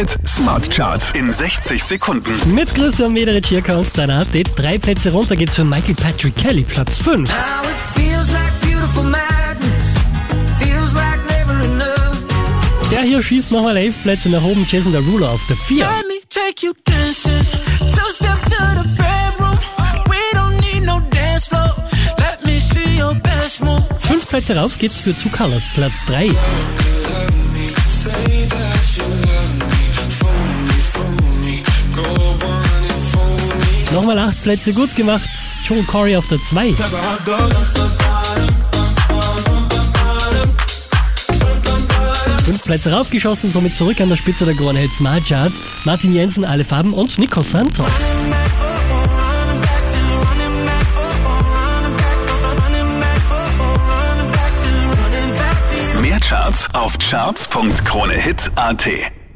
Hit Smart Charts in 60 Sekunden. Mit Christian Mederich hier kommt dein Update. Drei Plätze runter geht's für Michael Patrick Kelly, Platz 5. Now it feels like beautiful madness. Feels like never enough. Der hier schießt nochmal elf Plätze nach oben, Jason Derulo auf der 4. Let me take you dancing. Two step to the bedroom. We don't need no dance floor. Let me see your best move. Fünf Plätze rauf geht's für Two Colors, Platz 3. Nochmal acht Plätze gut gemacht, Joel Corey auf der 2. Fünf Plätze raufgeschossen, somit zurück an der Spitze der Krone Hit Smart Charts. Martin Jensen, alle Farben und Nico Santos. Mehr Charts auf charts.kronehit.at.